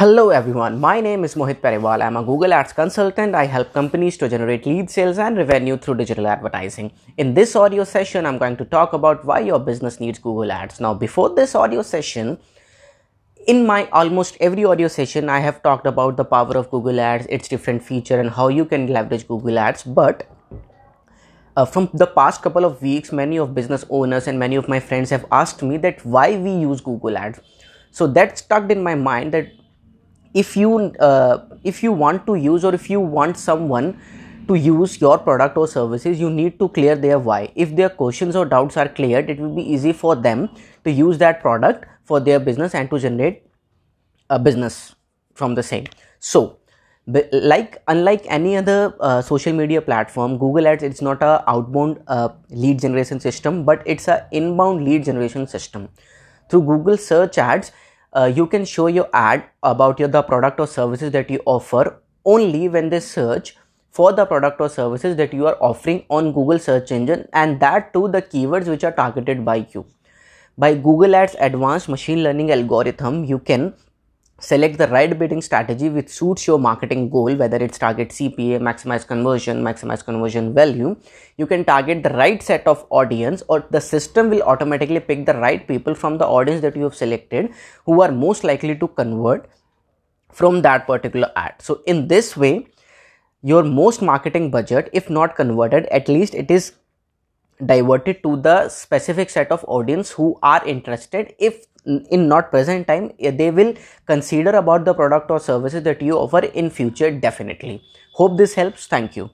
Hello everyone, my name is Mohit Periwal. I'm a Google Ads consultant. I help companies to generate lead sales and revenue through digital advertising. In this audio session, I'm going to talk about why your business needs Google Ads. Now, before this audio session, in my almost every audio session, I have talked about the power of Google Ads, its different feature and how you can leverage Google Ads. But uh, from the past couple of weeks, many of business owners and many of my friends have asked me that why we use Google Ads. So that stuck in my mind that if you uh, if you want to use or if you want someone to use your product or services you need to clear their why. If their questions or doubts are cleared it will be easy for them to use that product for their business and to generate a business from the same. So like unlike any other uh, social media platform google ads it's not a outbound uh, lead generation system but it's a inbound lead generation system. Through google search ads uh, you can show your ad about your the product or services that you offer only when they search for the product or services that you are offering on Google search engine and that too the keywords which are targeted by you. By Google Ads advanced machine learning algorithm, you can select the right bidding strategy which suits your marketing goal whether it's target cpa maximize conversion maximize conversion value. You can target the right set of audience or the system will automatically pick the right people from the audience that you have selected who are most likely to convert from that particular ad. So in this way your most marketing budget if not converted at least it is diverted to the specific set of audience who are interested. If in not present time eh, they will consider about the product or services that you offer in future definitely. Hope this helps. Thank you